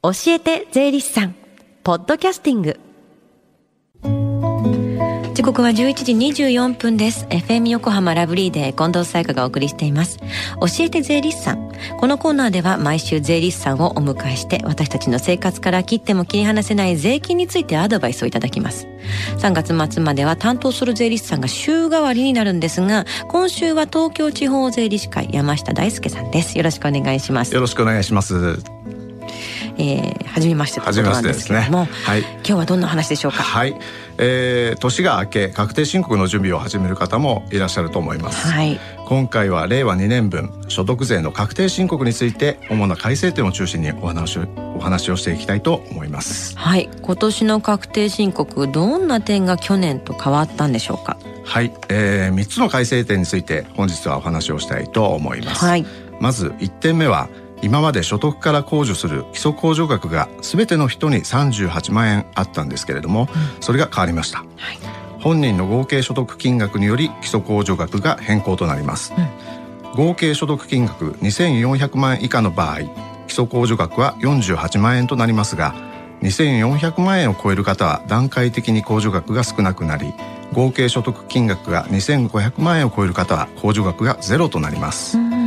教えて税理士さん。ポッドキャスティング。時刻は11時24分です。FM 横浜ラブリーで近藤沙耶香がお送りしています。教えて税理士さん。このコーナーでは毎週税理士さんをお迎えして私たちの生活から切っても切り離せない税金についてアドバイスをいただきます。3月末までは担当する税理士さんが週替わりになるんですが今週は東京地方税理士会山下大輔さんです。よろしくお願いします。よろしくお願いしますえー、初めましてということなんですけれども、ね、はい、今日はどんな話でしょうか？はい、えー、年が明け確定申告の準備を始める方もいらっしゃると思います。はい、今回は令和2年分所得税の確定申告について主な改正点を中心にお話をお話をしていきたいと思います。はい、今年の確定申告どんな点が去年と変わったんでしょうか？はい、えー、3つの改正点について本日はお話をしたいと思います。はい、まず1点目は今まで所得から控除する基礎控除額が全ての人に38万円あったんですけれども、うん、それが変わりました、はい、本人の合計所得金額により基礎控除額が変更となります、うん、合計所得金額2400万円以下の場合基礎控除額は48万円となりますが2400万円を超える方は段階的に控除額が少なくなり合計所得金額が2500万円を超える方は控除額がゼロとなります、うん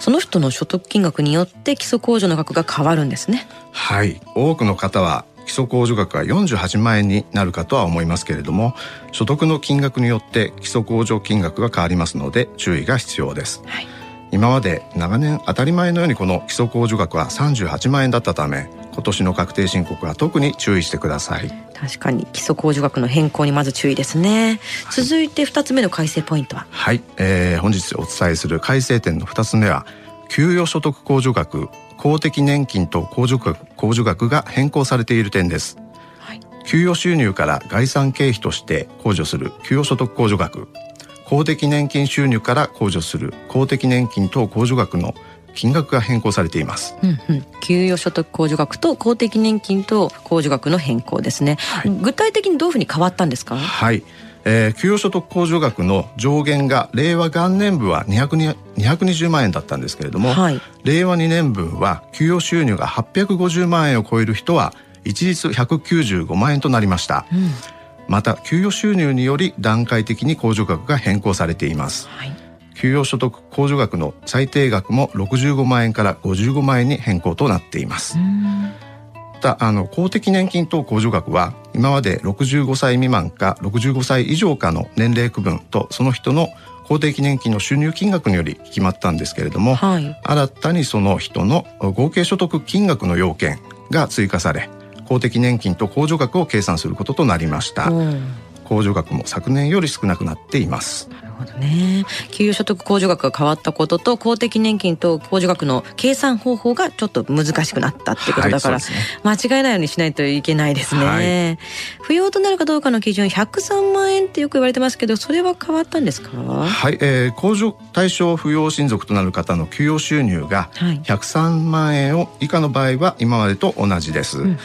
その人の所得金額によって基礎控除の額が変わるんですね。はい。多くの方は基礎控除額は48万円になるかとは思いますけれども所得の金額によって基礎控除金額が変わりますので注意が必要です、はい、今まで長年当たり前のようにこの基礎控除額は38万円だったため今年の確定申告は特に注意してください確かに基礎控除額の変更にまず注意ですね、はい、続いて2つ目の改正ポイントは？はい、えー、本日お伝えする改正点の2つ目は給与所得控除額公的年金と控除額控除額が変更されている点です、はい、給与収入から概算経費として控除する給与所得控除額。公的年金収入から控除する公的年金等控除額の金額が変更されています、うんうん、給与所得控除額と公的年金と控除額の変更ですね、はい、具体的にどういうふうに変わったんですか？はい。えー、給与所得控除額の上限が令和元年分は220万円だったんですけれども、はい、令和2年分は給与収入が850万円を超える人は一律195万円となりました、うん、また給与収入により段階的に控除額が変更されています、はい給与所得控除額の最低額も65万円から55万円に変更となっています。またあの公的年金等控除額は今まで65歳未満か65歳以上かの年齢区分とその人の公的年金の収入金額により決まったんですけれども、はい、新たにその人の合計所得金額の要件が追加され公的年金と控除額を計算することとなりました。控除額も昨年より少なくなっています。ほどね。給与所得控除額が変わったことと公的年金と控除額の計算方法がちょっと難しくなったってことだから、はいね、間違えないようにしないといけないですね、はい、不要となるかどうかの基準103万円ってよく言われてますけどそれは変わったんですか？はい、えー、控除対象扶養親族となる方の給与収入が103万円を以下の場合は今までと同じです、うんうん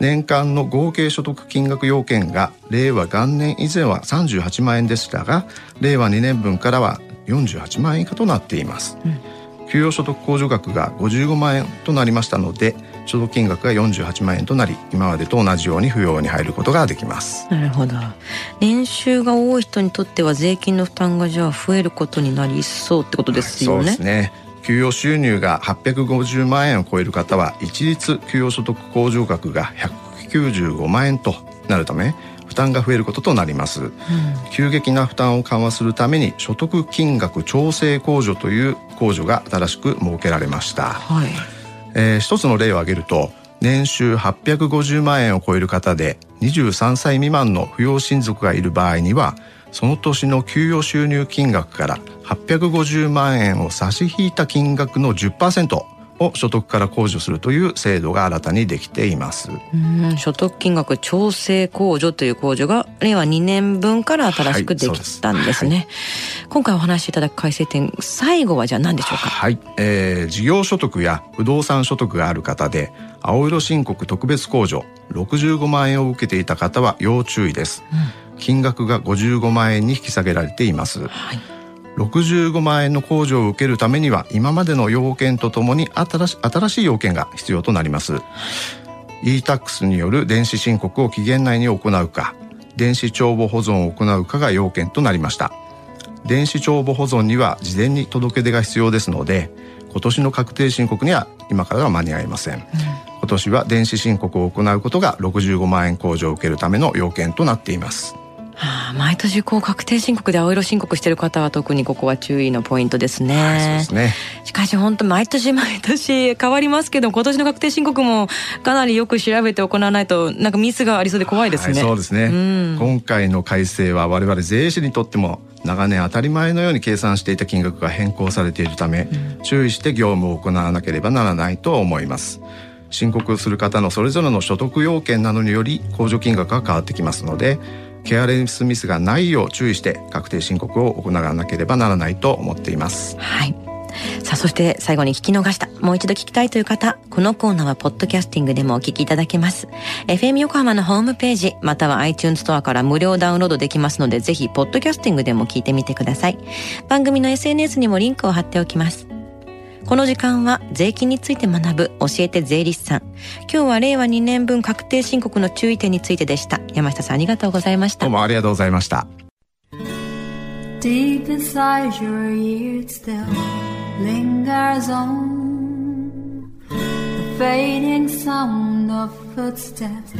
年間の合計所得金額要件が令和元年以前は38万円でしたが令和2年分からは48万円以下となっています、うん、給与所得控除額が55万円となりましたので所得金額が48万円となり今までと同じように扶養に入ることができます。なるほど。年収が多い人にとっては税金の負担がじゃあ増えることになりそうってことですよね、はい、そうですね給与収入が850万円を超える方は一律給与所得控除額が195万円となるため負担が増えることとなります、うん、急激な負担を緩和するために所得金額調整控除という控除が新しく設けられました、はい、えー、一つの例を挙げると年収850万円を超える方で23歳未満の扶養親族がいる場合にはその年の給与収入金額から850万円を差し引いた金額の10%を所得から控除するという制度が新たにできています。所得金額調整控除という控除が令和2年分から新しくできたんですね、はいすはい、今回お話しいただく改正点最後はじゃあ何でしょうか？はい、えー、事業所得や不動産所得がある方で青色申告特別控除65万円を受けていた方は要注意です、うん金額が55万円に引き下げられています、はい、65万円の控除を受けるためには今までの要件とともに新し新しい要件が必要となります。e-tax による電子申告を期限内に行うか電子帳簿保存を行うかが要件となりました。電子帳簿保存には事前に届け出が必要ですので今年の確定申告には今からは間に合いません、うん、今年は電子申告を行うことが65万円控除を受けるための要件となっていますはあ、毎年こう確定申告で青色申告してる方は特にここは注意のポイントですね。はい、そうですね。しかし本当毎年毎年 変わりますけど今年の確定申告もかなりよく調べて行わないとなんかミスがありそうで怖いですね。はい、そうですね、うん、今回の改正は我々税理士にとっても長年当たり前のように計算していた金額が変更されているため、うん、注意して業務を行わなければならないと思います。申告する方のそれぞれの所得要件などにより控除金額が変わってきますのでケアレスミスがないよう注意して確定申告を行わなければならないと思っています。はい。さあそして最後に聞き逃したもう一度聞きたいという方このコーナーはポッドキャスティングでもお聞きいただけます。FM 横浜のホームページまたは iTunes ストアから無料ダウンロードできますのでぜひポッドキャスティングでも聞いてみてください。番組の SNS にもリンクを貼っておきます。この時間は税金について学ぶ教えて税理士さん。今日は令和2年分確定申告の注意点についてでした。山下さんありがとうございました。どうもありがとうございました。Deep inside your ears still lingers on The fading sound of footsteps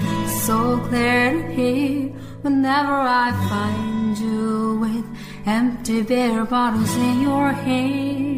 So clear to hear Whenever I find you with Empty beer bottles in your hand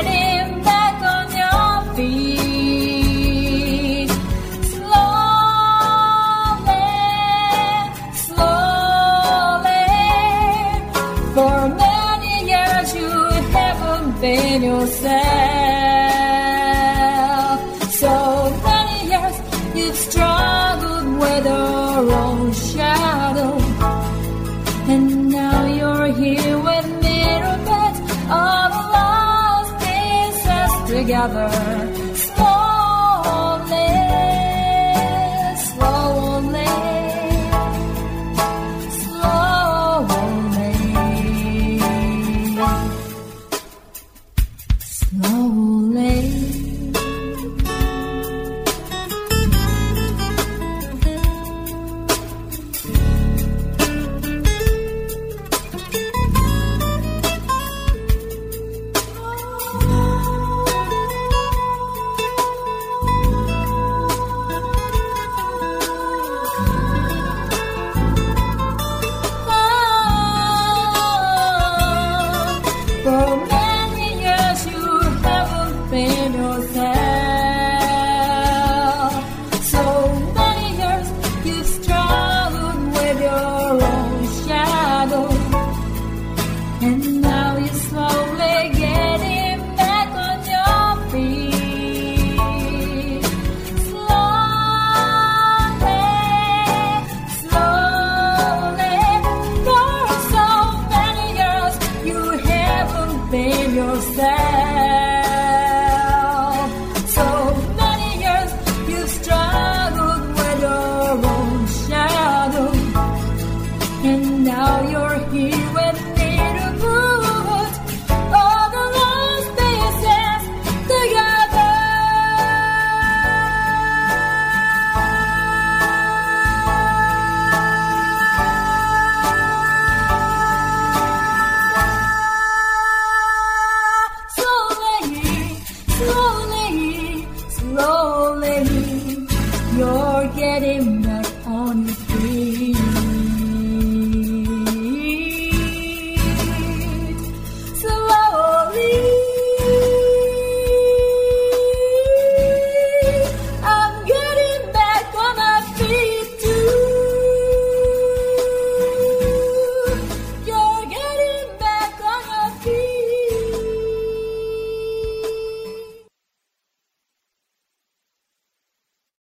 in yourself. So many years you've struggled with your own shadow. And now you're here with me put all the lost pieces together.